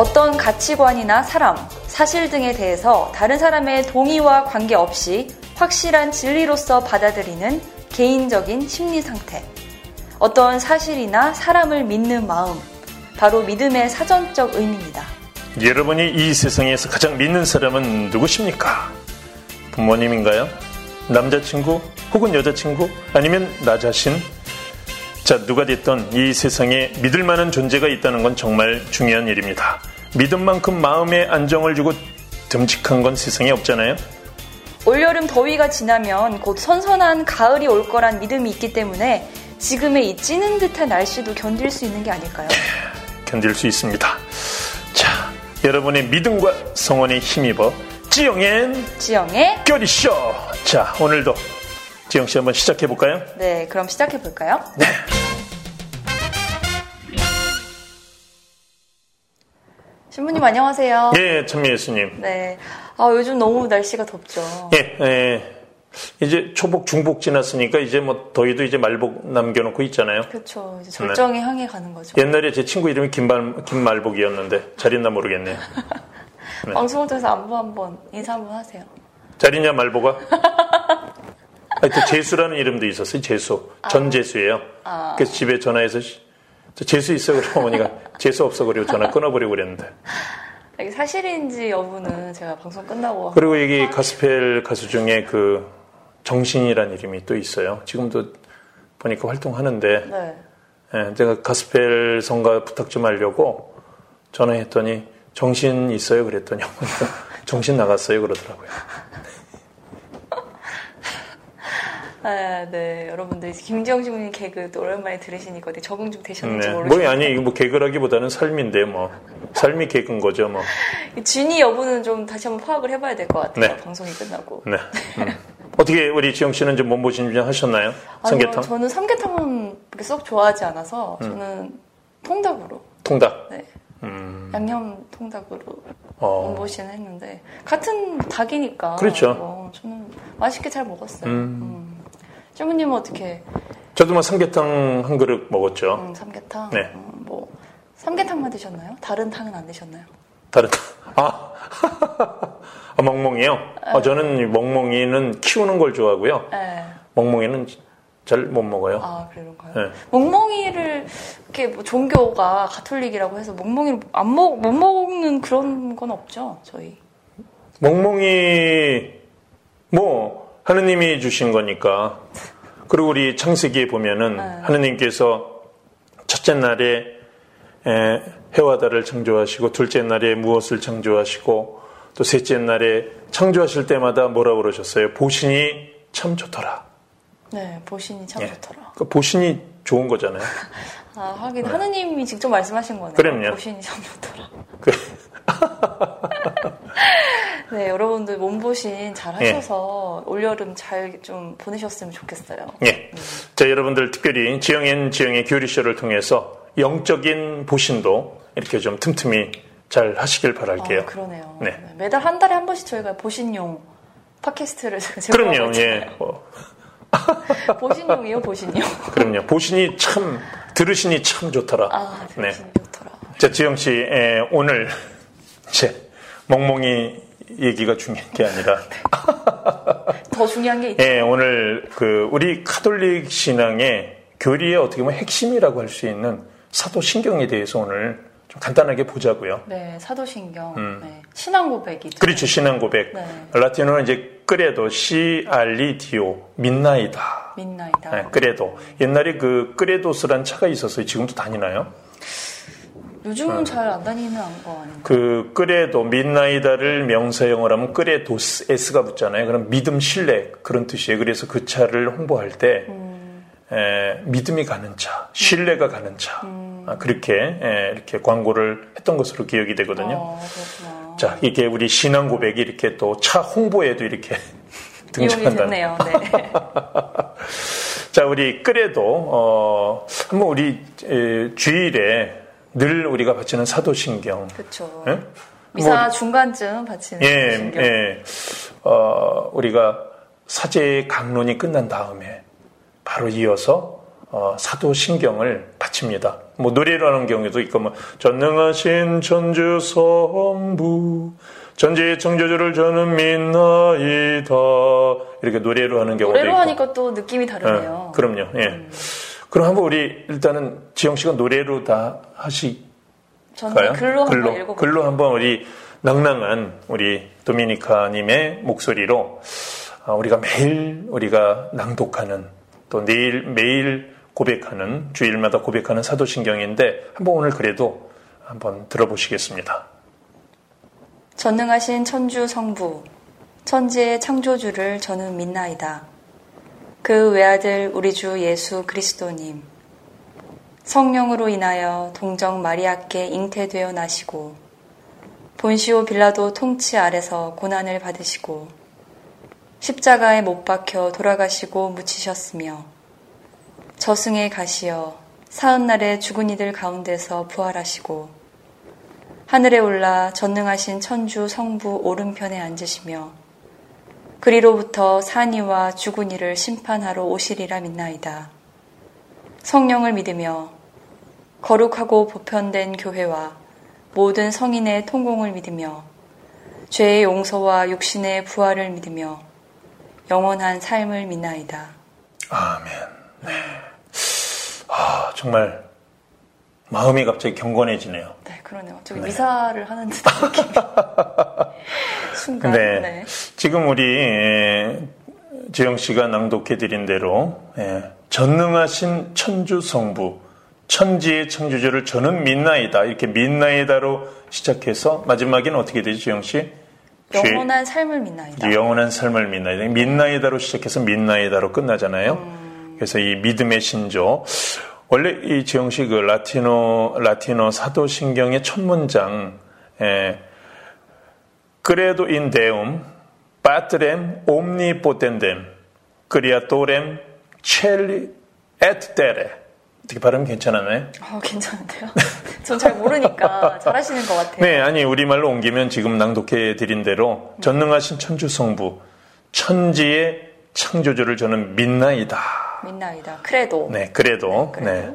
어떤 가치관이나 사람, 사실 등에 대해서 다른 사람의 동의와 관계없이 확실한 진리로서 받아들이는 개인적인 심리 상태. 어떤 사실이나 사람을 믿는 마음. 바로 믿음의 사전적 의미입니다. 여러분이 이 세상에서 가장 믿는 사람은 누구십니까? 부모님인가요? 남자친구? 혹은 여자친구? 아니면 나 자신? 자, 누가 됐던 이 세상에 믿을 만한 존재가 있다는 건 정말 중요한 일입니다. 믿음 만큼 마음에 안정을 주고 듬직한 건 세상에 없잖아요? 올여름 더위가 지나면 곧 선선한 가을이 올 거란 믿음이 있기 때문에 지금의 이 찌는 듯한 날씨도 견딜 수 있는 게 아닐까요? 견딜 수 있습니다. 자, 여러분의 믿음과 성원에 힘입어 지영엔 지영의 교리쇼. 자, 오늘도 지영 씨 한번 시작해 볼까요? 네, 그럼 시작해 볼까요? 네. 신부님 안녕하세요. 예, 천미 예수님. 네. 아, 요즘 너무 날씨가 덥죠. 예, 예. 이제 초복, 중복 지났으니까 이제 뭐 더위도 이제 말복 남겨놓고 있잖아요. 그렇죠. 이제 절정의 향해 가는 거죠. 옛날에 제 친구 이름이 김말, 김말복이었는데 잘 있나 모르겠네요. 네. 방송을 통해서 안부 한번 인사 한번 하세요. 잘 있냐 말복아? 하여튼 재수라는 이름도 있었어요. 재수. 전 재수예요. 아. 그래서 집에 전화해서 저 재수 있어 그러고 어머니가 재수 없어 그리고 전화 끊어버리고 그랬는데. 이게 사실인지 여부는 제가 방송 끝나고 그리고 여기 가스펠 가수 중에 그 정신이라는 이름이 또 있어요. 지금도 보니까 활동하는데 네. 예, 제가 가스펠 성가 부탁 좀 하려고 전화했더니 정신 있어요 그랬더니 어머니가 정신 나갔어요 그러더라고요. 아, 네, 여러분들 김지영 신부님 개그 또 오랜만에 들으시니까 어떻게 적응 좀 되셨는지 네. 모르겠어요. 뭐 아니 이거 뭐 개그라기보다는 삶인데 뭐 삶이 개그인 거죠 뭐. 진위 여부는 좀 다시 한번 파악을 해봐야 될 것 같아요. 네. 방송이 끝나고. 네. 음. 어떻게 우리 지영 씨는 좀 몸보신 좀 하셨나요? 삼계탕? 아니요, 저는 삼계탕은 그렇게 썩 좋아하지 않아서 음. 저는 통닭으로, 통닭. 네, 음. 양념 통닭으로 어. 몸보신을 했는데 같은 닭이니까. 그렇죠. 뭐 저는 맛있게 잘 먹었어요. 음. 음. 신부님은 어떻게 저도 뭐 삼계탕 한 그릇 먹었죠. 음, 삼계탕? 네. 음, 뭐 삼계탕만 드셨나요? 다른 탕은 안 드셨나요? 다른 아, 아 멍멍이요. 아, 저는 이 멍멍이는 키우는 걸 좋아하고요. 네. 멍멍이는 잘 못 먹어요. 아 그런가요? 네. 멍멍이를 이렇게 뭐 종교가 가톨릭이라고 해서 멍멍이를 안 먹 못 먹는 그런 건 없죠 저희. 멍멍이 뭐 하느님이 주신 거니까. 그리고 우리 창세기에 보면은 네. 하느님께서 첫째 날에 에, 해와 달을 창조하시고 둘째 날에 무엇을 창조하시고 또 셋째 날에 창조하실 때마다 뭐라고 그러셨어요? 보신이 참 좋더라. 네 보신이 참 예. 좋더라. 그 보신이 좋은 거잖아요. 아 하긴 하느님이 직접 말씀하신 거네요. 그럼요. 보신이 참 좋더라. 그- 네 여러분들 몸보신 잘 예. 하셔서 올여름 잘 좀 보내셨으면 좋겠어요. 예. 자, 여러분들 특별히 지영앤 지영의 교리쇼를 통해서 영적인 보신도 이렇게 좀 틈틈이 잘 하시길 바랄게요. 아, 그러네요. 네. 네, 매달 한 달에 한 번씩 저희가 보신용 팟캐스트를 그럼요, 제공하고 예. 어, 보신용이요, 보신용. 그럼요. 보신이 참, 들으시니 참 좋더라. 아, 네. 보신 좋더라. 자, 지영 씨, 에, 오늘, 이제, 멍멍이 얘기가 중요한 게 아니라, 더 중요한 게 있죠. 예, 오늘 그, 우리 카톨릭 신앙의 교리의 어떻게 보면 핵심이라고 할 수 있는 사도신경에 대해서 오늘 좀 간단하게 보자고요. 네, 사도신경, 네, 신앙 고백이죠. 음. 그렇죠. 신앙 고백. 네. 라틴어는 이제 끄레도, 시 알리디오, 민나이다. 민나이다. 네, 끄레도. 옛날에 그 끄레도스란 차가 있었어요. 지금도 다니나요? 요즘은 잘 안 다니는 거 아닌가? 그 끄레도, 민나이다를 명사형으로 하면 끄레도스, S가 붙잖아요. 그럼 믿음, 신뢰 그런 뜻이에요. 그래서 그 차를 홍보할 때 에, 믿음이 가는 차, 신뢰가 가는 차. 아, 그렇게 에, 이렇게 광고를 했던 것으로 기억이 되거든요. 어, 그렇구나. 자, 이게 우리 신앙 고백이 이렇게 또 차 홍보에도 이렇게 이용이 등장한다. 됐네요. 네. 자, 우리 끄레도 어, 한번 우리 에, 주일에 늘 우리가 바치는 사도신경. 그렇죠. 예? 미사 뭐, 중간쯤 바치는 예, 신경. 예. 어, 우리가 사제의 강론이 끝난 다음에 바로 이어서 어, 사도신경을 바칩니다. 뭐 노래로 하는 경우도 있고 뭐 전능하신 천주 성부 전지의 창조주를 저는 믿나이다 이렇게 노래로 하는 경우도 노래로 있고. 하니까 또 느낌이 다르네요. 네, 그럼요. 예. 음. 그럼 한번 우리 일단은 지영 씨가 노래로 다 하시. 저는 글로 한번 글로, 읽어볼게요. 글로 한번 우리 낭낭한 우리 도미니카님의 목소리로 아, 우리가 매일 우리가 낭독하는 또 내일 매일 고백하는 주일마다 고백하는 사도신경인데 한번 오늘 그래도 한번 들어보시겠습니다. 전능하신 천주 성부 천지의 창조주를 저는 믿나이다. 그 외아들 우리 주 예수 그리스도님 성령으로 인하여 동정 마리아께 잉태되어 나시고 본시오 빌라도 통치 아래서 고난을 받으시고 십자가에 못 박혀 돌아가시고 묻히셨으며 저승에 가시어 사흔날에 죽은 이들 가운데서 부활하시고 하늘에 올라 전능하신 천주 성부 오른편에 앉으시며 그리로부터 산이와 죽은 이를 심판하러 오시리라 믿나이다. 성령을 믿으며 거룩하고 보편된 교회와 모든 성인의 통공을 믿으며 죄의 용서와 육신의 부활을 믿으며 영원한 삶을 믿나이다. 아멘. 네. 아, 정말 마음이 갑자기 경건해지네요. 네, 그러네요. 저기 네. 미사를 하는 듯한 느낌. 순간. 네. 네. 지금 우리 지영 씨가 낭독해 드린 대로 예, 전능하신 천주 성부 천지의 창조주를 저는 믿나이다. 이렇게 믿나이다로 시작해서 마지막에는 어떻게 되죠, 지영 씨? 영원한 삶을 믿나이다. 영원한 삶을 믿나이다. 믿나이다로 시작해서 믿나이다로 끝나잖아요. 음. 그래서 이 믿음의 신조. 원래 이 지영 씨그 라티노 라티노 사도신경의 첫 문장 에, 그래도 인 데움 Patrem omnipotentem creatorem caeli et terrae 어떻게 발음 괜찮았나요? 어, 괜찮은데요? 전 잘 모르니까 잘하시는 것 같아요. 네, 아니 우리말로 옮기면 지금 낭독해 드린 대로 전능하신 천주 성부 천지의 창조주를 저는 믿나이다. 믿나이다. Credo. 네, Credo. 네. Credo. 네.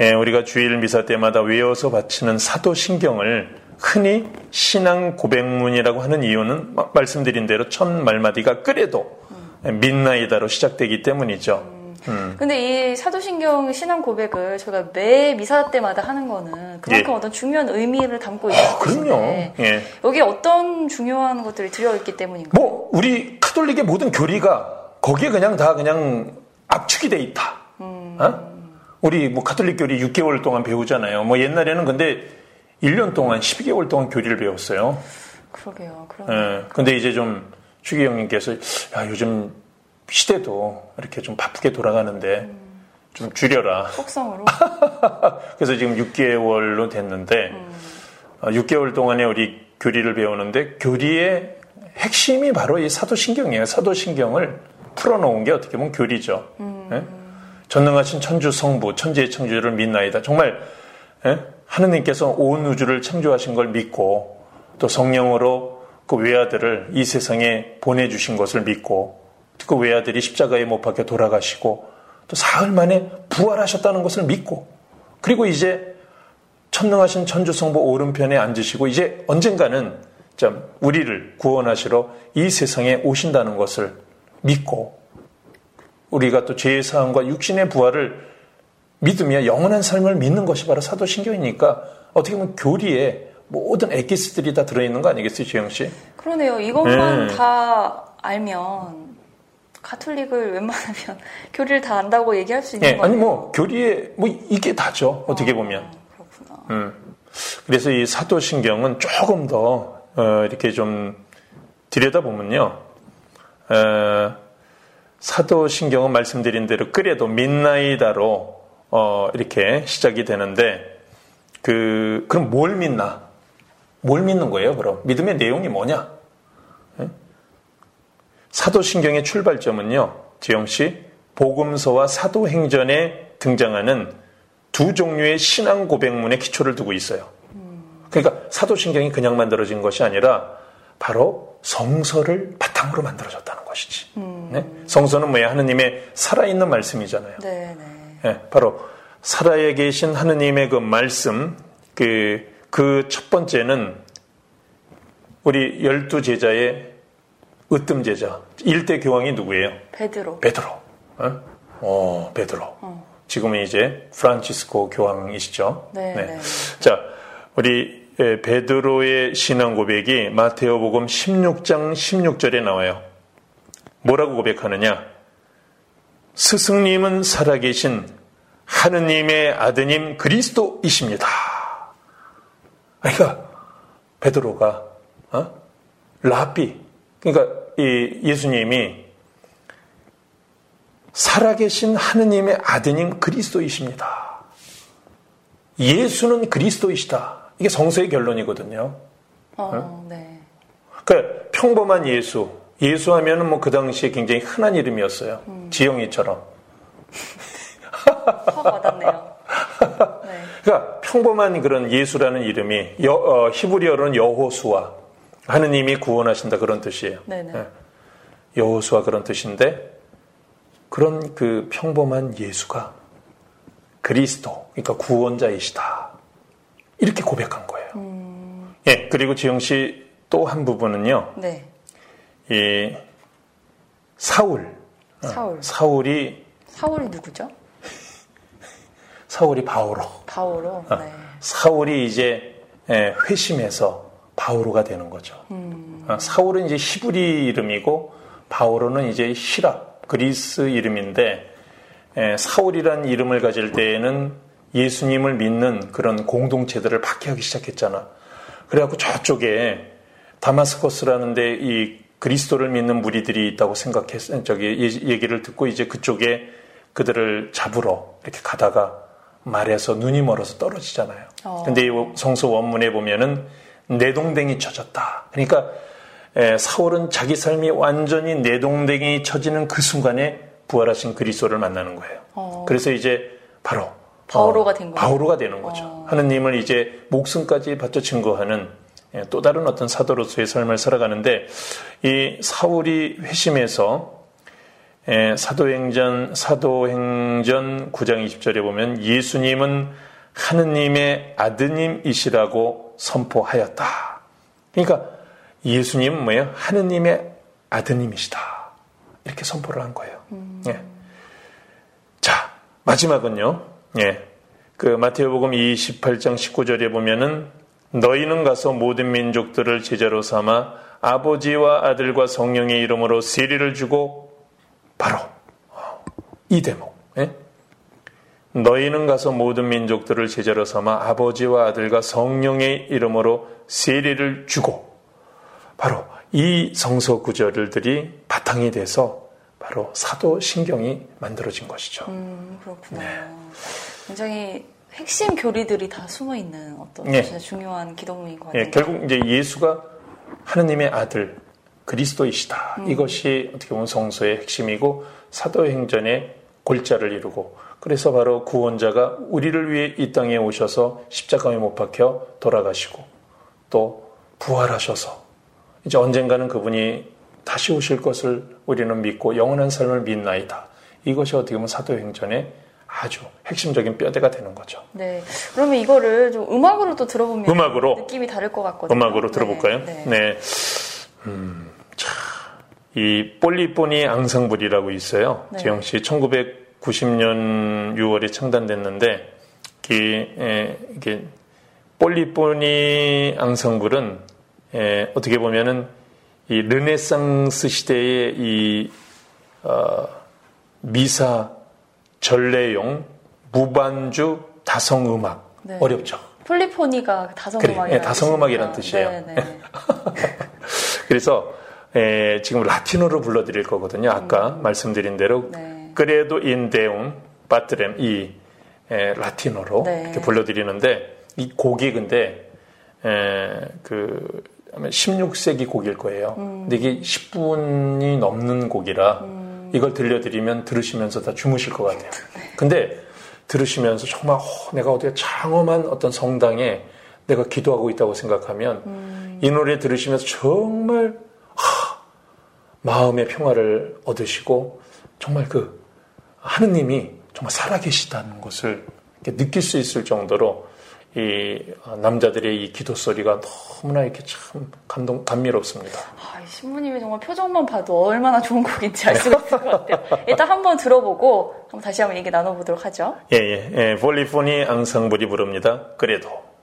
예, 우리가 주일 미사 때마다 외워서 바치는 사도신경을 흔히 신앙 고백문이라고 하는 이유는 말씀드린 대로 첫 말마디가 Credo 음. 믿나이다로 시작되기 때문이죠. 음. 근데 이 사도신경 신앙 고백을 저희가 매 미사 때마다 하는 거는 그만큼 예. 어떤 중요한 의미를 담고 있는 아, 그럼요. 예. 여기 어떤 중요한 것들이 들어있기 때문인가요? 뭐 우리 카톨릭의 모든 교리가 거기에 그냥 다 그냥 압축이 돼 있다. 음. 어? 우리 뭐 카톨릭 교리 6개월 동안 배우잖아요. 뭐 옛날에는 근데 1년 동안 12개월 동안 교리를 배웠어요. 그러게요. 그러 예. 근데 이제 좀 추기영님께서 야 요즘 시대도 이렇게 좀 바쁘게 돌아가는데 음. 좀 줄여라. 속성으로. 그래서 지금 6개월로 됐는데 음. 6개월 어, 동안에 우리 교리를 배우는데 교리의 핵심이 바로 이 사도신경이에요. 사도신경을 풀어놓은 게 어떻게 보면 교리죠. 음. 네? 전능하신 천주 성부, 천지의 창조를 믿나이다. 정말 네? 하느님께서 온 우주를 창조하신 걸 믿고 또 성령으로 그 외아들을 이 세상에 보내주신 것을 믿고 그 외아들이 십자가에 못 박혀 돌아가시고 또 사흘 만에 부활하셨다는 것을 믿고 그리고 이제 천능하신 천주성부 오른편에 앉으시고 이제 언젠가는 참 우리를 구원하시러 이 세상에 오신다는 것을 믿고 우리가 또 죄의 사함과 육신의 부활을 믿으며 영원한 삶을 믿는 것이 바로 사도신경이니까 어떻게 보면 교리에 모든 에기스들이 다 들어있는 거 아니겠어요, 지영 씨? 그러네요. 이것만 네. 다 알면 가톨릭을 웬만하면 교리를 다 안다고 얘기할 수 있는 네, 거예요. 아니 뭐 교리에 뭐 이게 다죠. 어떻게 아, 보면. 그렇구나. 음. 그래서 이 사도신경은 조금 더 어, 이렇게 좀 들여다 보면요. 어, 사도신경은 말씀드린 대로 그래도 민나이다로 어, 이렇게 시작이 되는데 그 그럼 뭘 믿나? 뭘 믿는 거예요? 그럼 믿음의 내용이 뭐냐? 사도신경의 출발점은요, 지영 씨, 복음서와 사도행전에 등장하는 두 종류의 신앙 고백문의 기초를 두고 있어요. 그러니까 사도신경이 그냥 만들어진 것이 아니라 바로 성서를 바탕으로 만들어졌다는 것이지. 음. 네? 성서는 뭐야? 하느님의 살아있는 말씀이잖아요. 네, 네. 네, 바로 살아야 계신 하느님의 그 말씀, 그, 그 첫 번째는 우리 열두 제자의 으뜸 제자. 일대 교황이 누구예요? 베드로. 베드로. 어, 어 베드로. 어. 지금은 이제 프란치스코 교황이시죠. 네, 네. 네. 자, 우리 베드로의 신앙 고백이 마테오복음 16장 16절에 나와요. 뭐라고 고백하느냐? 스승님은 살아계신 하느님의 아드님 그리스도이십니다. 그러니까 베드로가 어? 라비 그러니까 이 예수님이 살아계신 하느님의 아드님 그리스도이십니다. 예수는 그리스도이시다. 이게 성서의 결론이거든요. 어, 네. 그러니까 평범한 예수. 예수 하면은 뭐 그 당시에 굉장히 흔한 이름이었어요. 음. 지영이처럼. 확 와닿네요. 네. 그러니까 평범한 그런 예수라는 이름이 여, 어, 히브리어로는 여호수아 하느님이 구원하신다 그런 뜻이에요. 네네. 네. 여호수아 그런 뜻인데 그런 그 평범한 예수가 그리스도 그러니까 구원자이시다 이렇게 고백한 거예요. 음... 예 그리고 지영 씨 또 한 부분은요. 네. 이 사울 사울 사울이 사울이 누구죠? 사울이 바오로. 바오로. 어, 네. 사울이 이제 예, 회심해서 바오로가 되는 거죠. 음. 어, 사울은 이제 히브리 이름이고 바오로는 이제 히랍 그리스 이름인데 예, 사울이란 이름을 가질 때에는 예수님을 믿는 그런 공동체들을 박해하기 시작했잖아. 그래갖고 저쪽에 다마스커스라는데 이 그리스도를 믿는 무리들이 있다고 생각했, 저기 얘기를 듣고 이제 그쪽에 그들을 잡으러 이렇게 가다가 말해서 눈이 멀어서 떨어지잖아요. 어. 근데 이 성서 원문에 보면은 내동댕이 쳐졌다. 그러니까 에, 사울은 자기 삶이 완전히 내동댕이 쳐지는 그 순간에 부활하신 그리스도를 만나는 거예요. 어. 그래서 이제 바로 바오로가 된 거예요. 바오로가 되는 거죠. 어. 하느님을 이제 목숨까지 바쳐 증거하는 예, 또 다른 어떤 사도로서의 삶을 살아가는데 이 사울이 회심해서 예, 사도행전 사도행전 9장 20절에 보면 예수님은 하느님의 아드님이시라고 선포하였다. 그러니까 예수님은 뭐예요? 하느님의 아드님이시다. 이렇게 선포를 한 거예요. 음. 예. 자, 마지막은요. 예. 그 마태오복음 28장 19절에 보면은 너희는 가서 모든 민족들을 제자로 삼아 아버지와 아들과 성령의 이름으로 세례를 주고 바로 이 대목. 예? 너희는 가서 모든 민족들을 제자로 삼아 아버지와 아들과 성령의 이름으로 세례를 주고 바로 이 성서 구절들이 바탕이 돼서 바로 사도 신경이 만들어진 것이죠. 음, 그렇구나. 네. 굉장히 핵심 교리들이 다 숨어 있는 어떤 네. 중요한 기독문인 것 같아요. 네, 결국 이제 예수가 하느님의 아들, 그리스도이시다. 음. 이것이 어떻게 보면 성서의 핵심이고 사도행전의 골자를 이루고 그래서 바로 구원자가 우리를 위해 이 땅에 오셔서 십자가에 못 박혀 돌아가시고 또 부활하셔서 이제 언젠가는 그분이 다시 오실 것을 우리는 믿고 영원한 삶을 믿나이다. 이것이 어떻게 보면 사도행전의 아주 핵심적인 뼈대가 되는 거죠. 네. 그러면 이거를 좀 음악으로 또 들어보면 음악으로 느낌이 다를 것 같거든요. 음악으로 들어볼까요? 네. 네. 네. 음, 자, 이 폴리포니 앙상블이라고 있어요. 네. 재영 씨, 1990년 6월에 창단됐는데, 이게, 에, 이게 폴리포니 앙상블은 에, 어떻게 보면은 이 르네상스 시대의 이 어, 미사 전래용 무반주 다성 음악 네. 어렵죠. 폴리포니가 다성 음악이라는 그래, 네, 다성 음악이란 뜻이에요. 네, 네. 그래서 에, 지금 라틴어로 불러드릴 거거든요. 아까 음. 말씀드린 대로 네. 그래도 인데움 바트렘 이 에, 라틴어로 네. 이렇게 불러드리는데 이 곡이 근데 에, 그 16세기 곡일 거예요. 음. 근데 이게 10분이 넘는 곡이라 음. 이걸 들려드리면 들으시면서 다 주무실 것 같아요. 네. 근데 들으시면서 정말 어, 내가 어디에 장엄한 어떤 성당에 내가 기도하고 있다고 생각하면 음. 이 노래 들으시면서 정말 하, 마음의 평화를 얻으시고 정말 그 하느님이 정말 살아계시다는 것을 느낄 수 있을 정도로 이 남자들의 이 기도 소리가 너무나 이렇게 참 감동 감미롭습니다. 아, 신부님이 정말 표정만 봐도 얼마나 좋은 곡인지 알 수가 있을 것 같아요. 일단 한번 들어보고 한번 다시 한번 얘기 나눠보도록 하죠. 예, 예, 예 폴리포니 앙상블이 부릅니다. 그래도.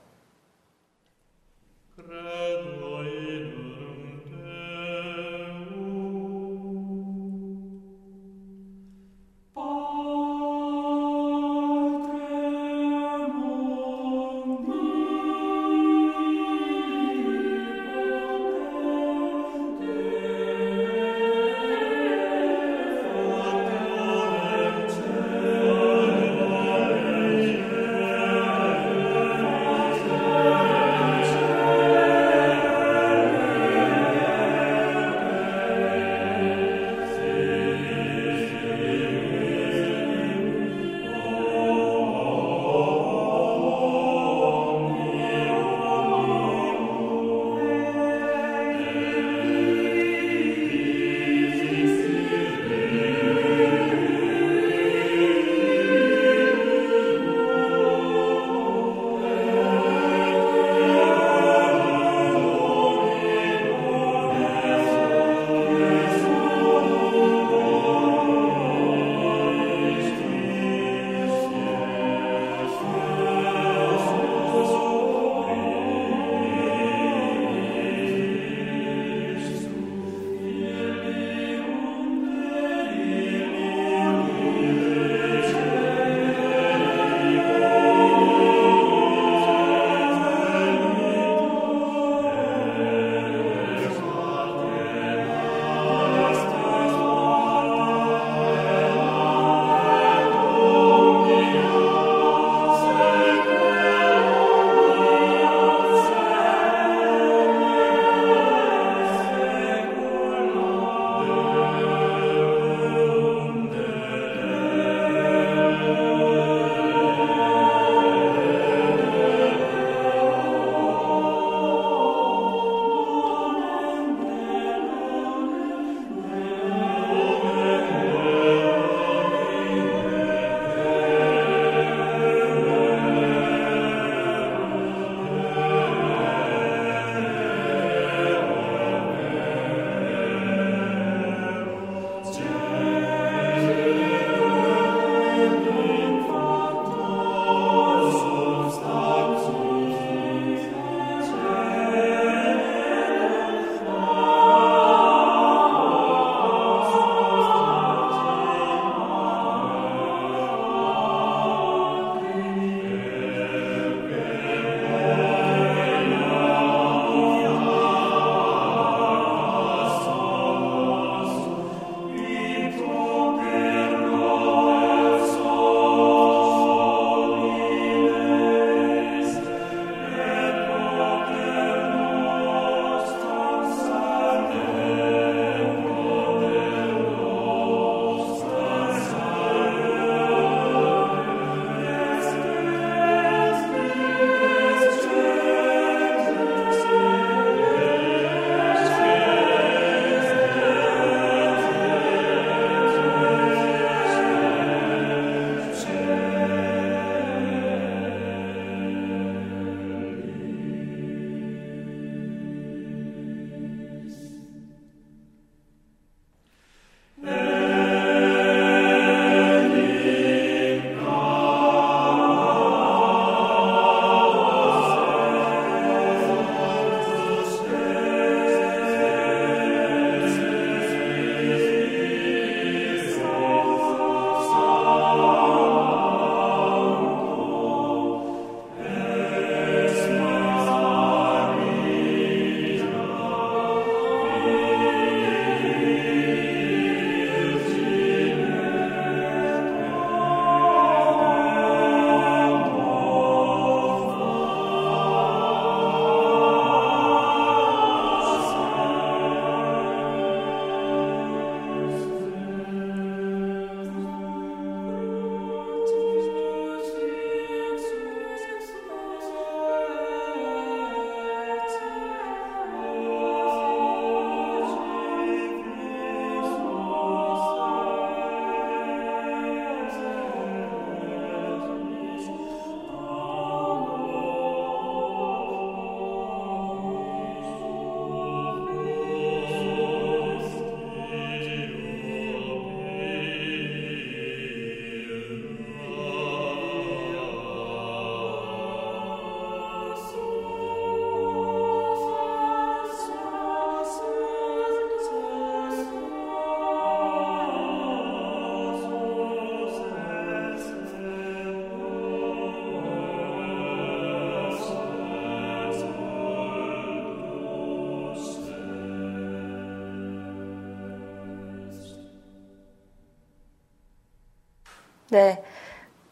네.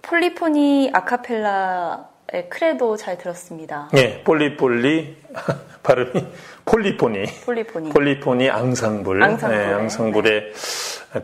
폴리포니 아카펠라의 Credo 잘 들었습니다. 네, 폴리폴리 발음이 폴리포니. 폴리포니. 폴리포니 앙상블. 앙상블. 네, 앙상블의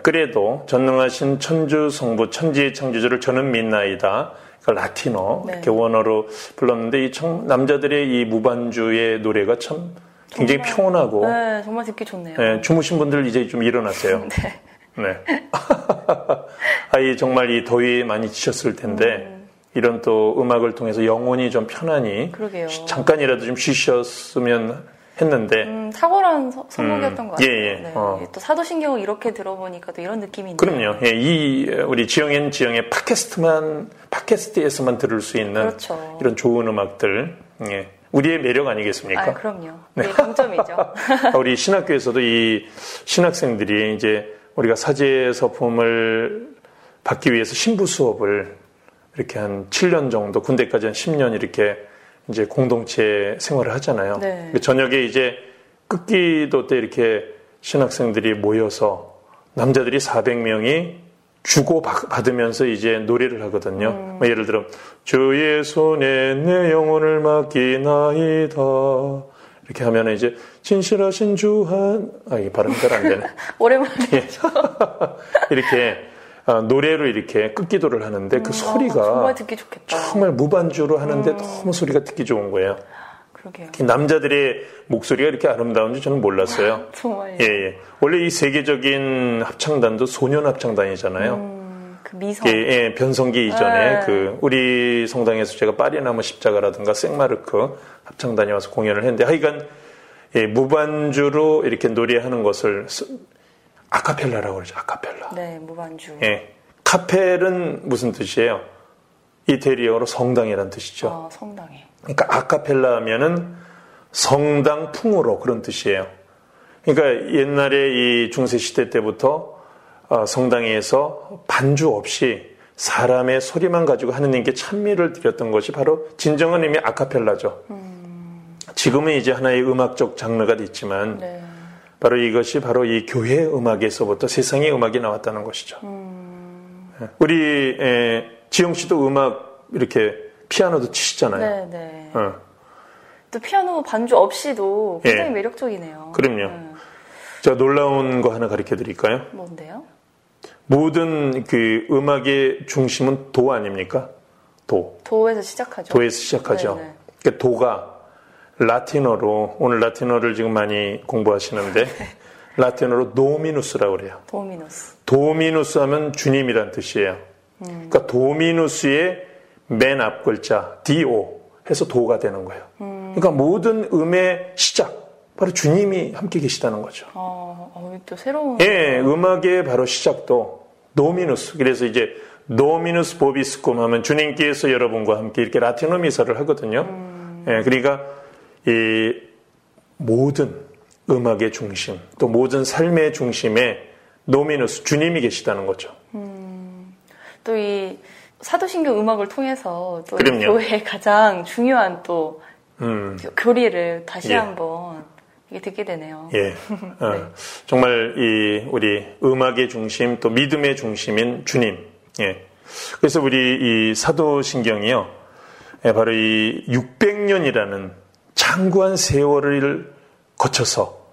Credo 전능하신 천주 성부 천지의 창조주를 저는 믿나이다. 그 라틴어 네. 이렇게 원어로 불렀는데 이 청, 남자들의 이 무반주의 노래가 참 굉장히 정말, 평온하고 네, 정말 듣기 좋네요. 네, 주무신 분들 이제 좀 일어나세요. 네. 네. 아이 정말 이 더위에 많이 지쳤을 텐데 이런 또 음악을 통해서 영혼이 좀 편안히 그러게요. 쉬- 잠깐이라도 좀 쉬셨으면 했는데 음, 탁월한 서- 선곡이었던 음, 것 같아요. 예, 예. 네. 어. 또 사도신경을 이렇게 들어보니까 또 이런 느낌이 있네요. 그럼요. 예, 이 우리 지영엔 지영의 팟캐스트만 팟캐스트에서만 들을 수 있는 그렇죠. 이런 좋은 음악들, 예, 우리의 매력 아니겠습니까? 아, 그럼요. 네, 강점이죠. 아, 우리 신학교에서도 이 신학생들이 이제 우리가 사제 서품을 받기 위해서 신부 수업을 이렇게 한 7년 정도 군대까지 한 10년 이렇게 이제 공동체 생활을 하잖아요. 네. 그 저녁에 이제 끝기도 때 이렇게 신학생들이 모여서 남자들이 400명이 주고 받- 받으면서 이제 노래를 하거든요. 음. 뭐 예를 들어 주의 손에 내 영혼을 맡기나이다 이렇게 하면 이제 진실하신 주한 아 이게 발음이 잘 안 되네. 오랜만에. 예. 이렇게 아, 노래로 이렇게 끝기도를 하는데 그 소리가 아, 정말 듣기 좋겠다. 정말 무반주로 하는데 너무 소리가 듣기 좋은 거예요. 그러게요. 이 남자들의 목소리가 이렇게 아름다운지 저는 몰랐어요. 정말. 예, 예. 원래 이 세계적인 합창단도 소년 합창단이잖아요. 음, 그 미성. 예, 예, 변성기 이전에 네. 그 우리 성당에서 제가 파리나무 십자가라든가 생마르크 합창단이 와서 공연을 했는데 하여간 예, 무반주로 이렇게 노래하는 것을 쓰- 아카펠라라고 그러죠. 아카펠라. 네, 무반주. 예. 카펠은 무슨 뜻이에요? 이태리어로 성당이라는 뜻이죠. 아, 성당에. 그러니까 아카펠라 하면은 성당 풍으로 그런 뜻이에요. 그러니까 옛날에 이 중세 시대 때부터 어, 성당에서 반주 없이 사람의 소리만 가지고 하느님께 찬미를 드렸던 것이 바로 진정한 의미 아카펠라죠. 지금은 이제 하나의 음악적 장르가 됐지만 네. 바로 이것이 바로 이 교회 음악에서부터 세상의 음악이 나왔다는 것이죠. 예. 우리 에, 지영 씨도 음악 이렇게 피아노도 치시잖아요. 네, 네. 어. 또 피아노 반주 없이도 굉장히 예. 매력적이네요. 그럼요. 네. 자, 놀라운 거 하나 가르쳐 드릴까요? 뭔데요? 모든 그 음악의 중심은 도 아닙니까? 도. 도에서 시작하죠. 도에서 시작하죠. 네, 네. 그 도가 라틴어로, 오늘 라틴어를 지금 많이 공부하시는데, 라틴어로 도미누스라고 그래요. 도미노스. 도미누스 하면 주님이란 뜻이에요. 그러니까 도미누스의 맨 앞 글자, dio 해서 도가 되는 거예요. 그러니까 모든 음의 시작, 바로 주님이 함께 계시다는 거죠. 어, 어, 또 새로운. 예, 음악의 바로 시작도 Dominus. 그래서 이제 Dominus vobiscum 하면 주님께서 여러분과 함께 이렇게 라틴어 미사를 하거든요. 예, 그러니까 이 모든 음악의 중심, 또 모든 삶의 중심에 Dominus 주님이 계시다는 거죠. 또이 사도신경 음악을 통해서 또이 그럼요. 교회의 가장 중요한 또 음, 교- 교리를 다시 예. 한번 이게 듣게 되네요. 예, 어, 정말 이 우리 음악의 중심 또 믿음의 중심인 주님. 예. 그래서 우리 이 사도신경이요, 예, 바로 이 600년이라는 장구한 세월을 거쳐서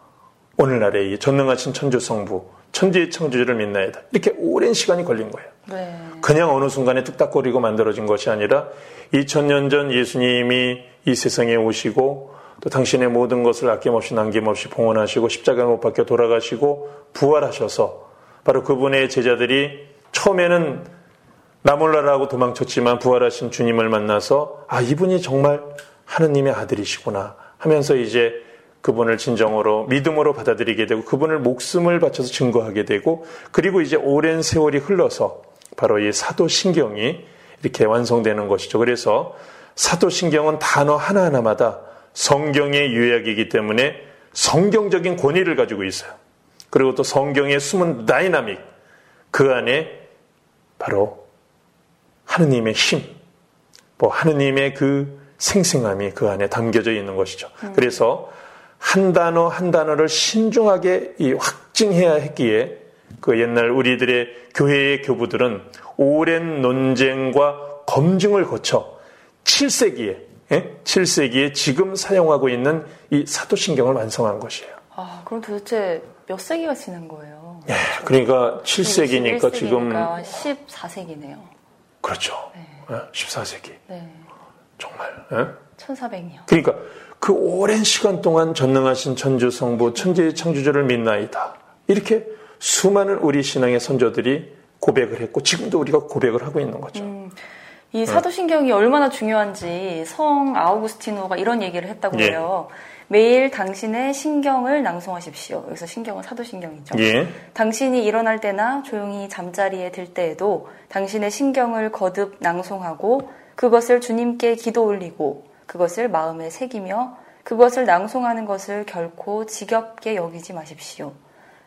오늘날의 이 전능하신 천주성부, 천지의 창조주를 믿나이다. 이렇게 오랜 시간이 걸린 거예요. 네. 그냥 어느 순간에 뚝딱거리고 만들어진 것이 아니라 2000년 전 예수님이 이 세상에 오시고 또 당신의 모든 것을 아낌없이 남김없이 봉헌하시고 십자가에 못 박혀 돌아가시고 부활하셔서 바로 그분의 제자들이 처음에는 나 몰라라고 도망쳤지만 부활하신 주님을 만나서 아 이분이 정말 하느님의 아들이시구나 하면서 이제 그분을 진정으로 믿음으로 받아들이게 되고 그분을 목숨을 바쳐서 증거하게 되고 그리고 이제 오랜 세월이 흘러서 바로 이 사도신경이 이렇게 완성되는 것이죠. 그래서 사도신경은 단어 하나하나마다 성경의 요약이기 때문에 성경적인 권위를 가지고 있어요. 그리고 또 성경의 숨은 다이나믹 그 안에 바로 하느님의 힘, 뭐 하느님의 그 생생함이 그 안에 담겨져 있는 것이죠. 그래서 한 단어 한 단어를 신중하게 이 확증해야 했기에 그 옛날 우리들의 교회의 교부들은 오랜 논쟁과 검증을 거쳐 7세기에 예? 7세기에 지금 사용하고 있는 이 사도신경을 완성한 것이에요. 아, 그럼 도대체 몇 세기가 지난 거예요? 예, 그러니까 7세기니까 지금 14세기네요. 그렇죠. 네. 14세기. 네. 정말. 예? 1400년. 그러니까 그 오랜 시간 동안 전능하신 천주 성부 천지의 창조주를 믿나이다. 이렇게 수많은 우리 신앙의 선조들이 고백을 했고 지금도 우리가 고백을 하고 있는 거죠. 음, 이 네. 사도신경이 네. 얼마나 중요한지 성 아우구스티노가 이런 얘기를 했다고 예. 해요. 매일 당신의 신경을 낭송하십시오. 여기서 신경은 사도신경이죠. 예. 당신이 일어날 때나 조용히 잠자리에 들 때에도 당신의 신경을 거듭 낭송하고 그것을 주님께 기도 올리고 그것을 마음에 새기며 그것을 낭송하는 것을 결코 지겹게 여기지 마십시오.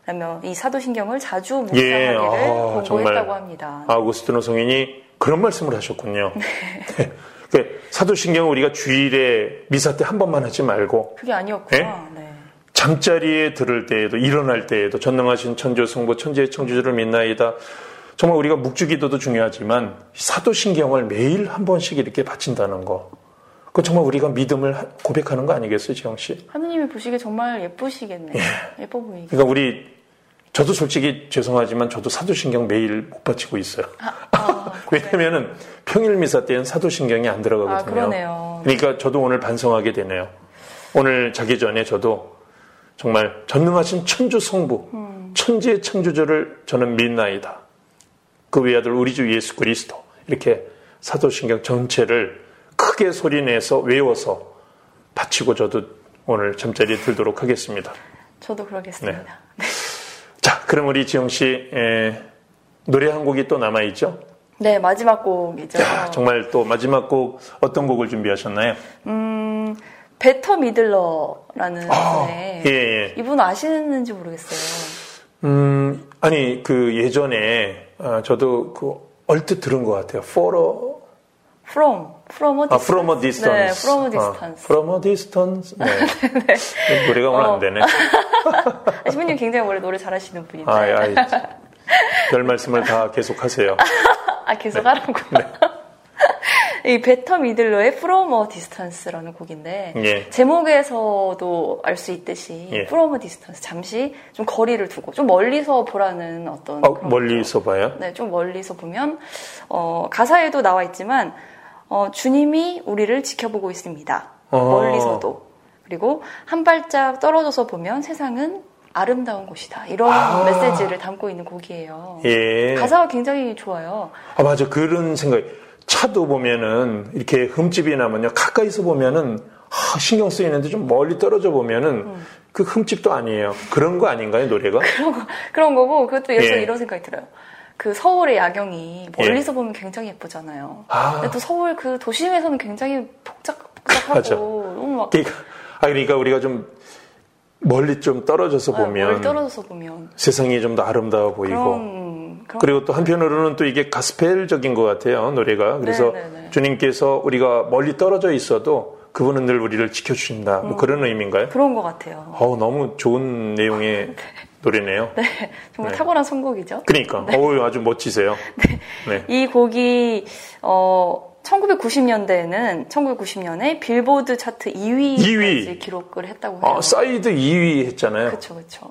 라며 이 사도신경을 자주 묵상하기를 예, 아, 공부했다고 합니다. 아우구스티노 성인이 그런 말씀을 하셨군요. 네. 네. 사도신경을 우리가 주일에 미사 때 한 번만 하지 말고 그게 아니었구나. 네? 네. 잠자리에 들을 때에도 일어날 때에도 전능하신 천주 성부 천지의 청주주를 믿나이다. 정말 우리가 묵주기도도 중요하지만 사도신경을 매일 한 번씩 이렇게 바친다는 거. 그건 정말 우리가 믿음을 고백하는 거 아니겠어요, 지영 씨? 하느님이 보시기에 정말 예쁘시겠네요. 예. 예뻐 보이게. 그러니까 우리 저도 솔직히 죄송하지만 저도 사도신경 매일 못 바치고 있어요. 아, 아, 왜냐면은 평일 미사 때는 사도신경이 안 들어가거든요. 아. 그러니까 저도 오늘 반성하게 되네요. 오늘 자기 전에 저도 정말 전능하신 천주 성부, 음. 천지의 창조주를 저는 믿나이다. 그 외아들 우리 주 예수 그리스도 이렇게 사도신경 전체를 크게 소리내서 외워서 바치고 저도 오늘 잠자리에 들도록 하겠습니다. 저도 그러겠습니다. 네. 네. 자, 그럼 우리 지영 씨 에, 노래 한 곡이 또 남아 있죠? 네, 마지막 곡이죠. 자, 정말 또 마지막 곡 어떤 곡을 준비하셨나요? 음, 베터 미들러라는 아, 예, 예. 이분 아시는지 모르겠어요. 음, 아니 그 예전에 아, 저도 그 얼뜻 들은 것 같아요. For a From, from a distance. 아, from a distance. 네, from a distance. 아, from a distance. 네. 네. 노래가 오늘 어. 안 되네. 아, 신부님 굉장히 원래 노래 잘하시는 분인데. 아, 아, 별 말씀을 다 계속 하세요. 아, 계속 네. 하라고. 네. 이 베터 미들러의 From a Distance라는 곡인데 예. 제목에서도 알 수 있듯이 예. From a Distance 잠시 좀 거리를 두고 좀 멀리서 보라는 어떤 어, 멀리서 봐요? 네, 좀 멀리서 보면 어, 가사에도 나와 있지만 어, 주님이 우리를 지켜보고 있습니다. 어. 멀리서도. 그리고 한 발짝 떨어져서 보면 세상은 아름다운 곳이다. 이런 아. 메시지를 담고 있는 곡이에요. 예. 가사가 굉장히 좋아요. 아, 맞아. 그런 생각이. 차도 보면은 이렇게 흠집이 나면요. 가까이서 보면은 아, 신경 쓰이는데 좀 멀리 떨어져 보면은 음. 그 흠집도 아니에요. 그런 거 아닌가요, 노래가? 그런, 거, 그런 거고, 그것도 예전 예. 이런 생각이 들어요. 그 서울의 야경이 멀리서 예. 보면 굉장히 예쁘잖아요. 아. 근데 또 서울 그 도심에서는 굉장히 복잡, 복잡하고 너무 막. 그러니까, 아, 그러니까 우리가 좀 멀리 좀 떨어져서 아, 보면. 떨어져서 보면. 세상이 좀 더 아름다워 보이고. 그럼, 그럼... 그리고 또 한편으로는 또 이게 가스펠적인 것 같아요, 노래가. 그래서 네네네. 네, 네. 주님께서 우리가 멀리 떨어져 있어도 그분은 늘 우리를 지켜주신다. 뭐 음, 그런 의미인가요? 그런 것 같아요. 어 너무 좋은 내용의 네. 노래네요. 네, 정말 네. 탁월한 선곡이죠. 그러니까, 네. 어우 아주 멋지세요. 네. 네. 이 곡이 어 1990년대에는 1990년에 빌보드 차트 2위까지 2위. 기록을 했다고 해요. 아, 사이드 2위 했잖아요. 그렇죠, 그렇죠.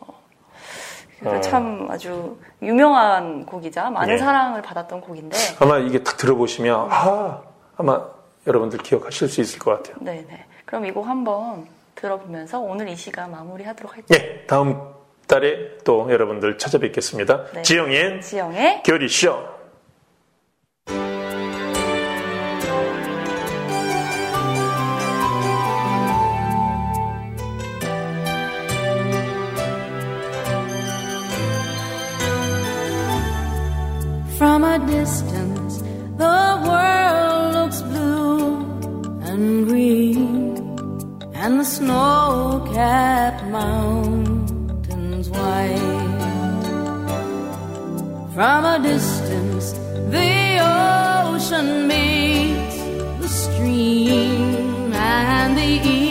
어. 참 아주 유명한 곡이자 많은 네. 사랑을 받았던 곡인데 아마 이게 딱 들어보시면 아 아마 여러분들 기억하실 수 있을 것 같아요. 네, 네. 그럼 이 곡 한번 들어보면서 오늘 이 시간 마무리하도록 할게요. 네, 다음 달에 또 여러분들 찾아뵙겠습니다. 네. 지영의 지영의 교리쇼. A distance, the world looks blue and green, and the snow capped mountains white. From a distance, the ocean meets the stream, and the eagle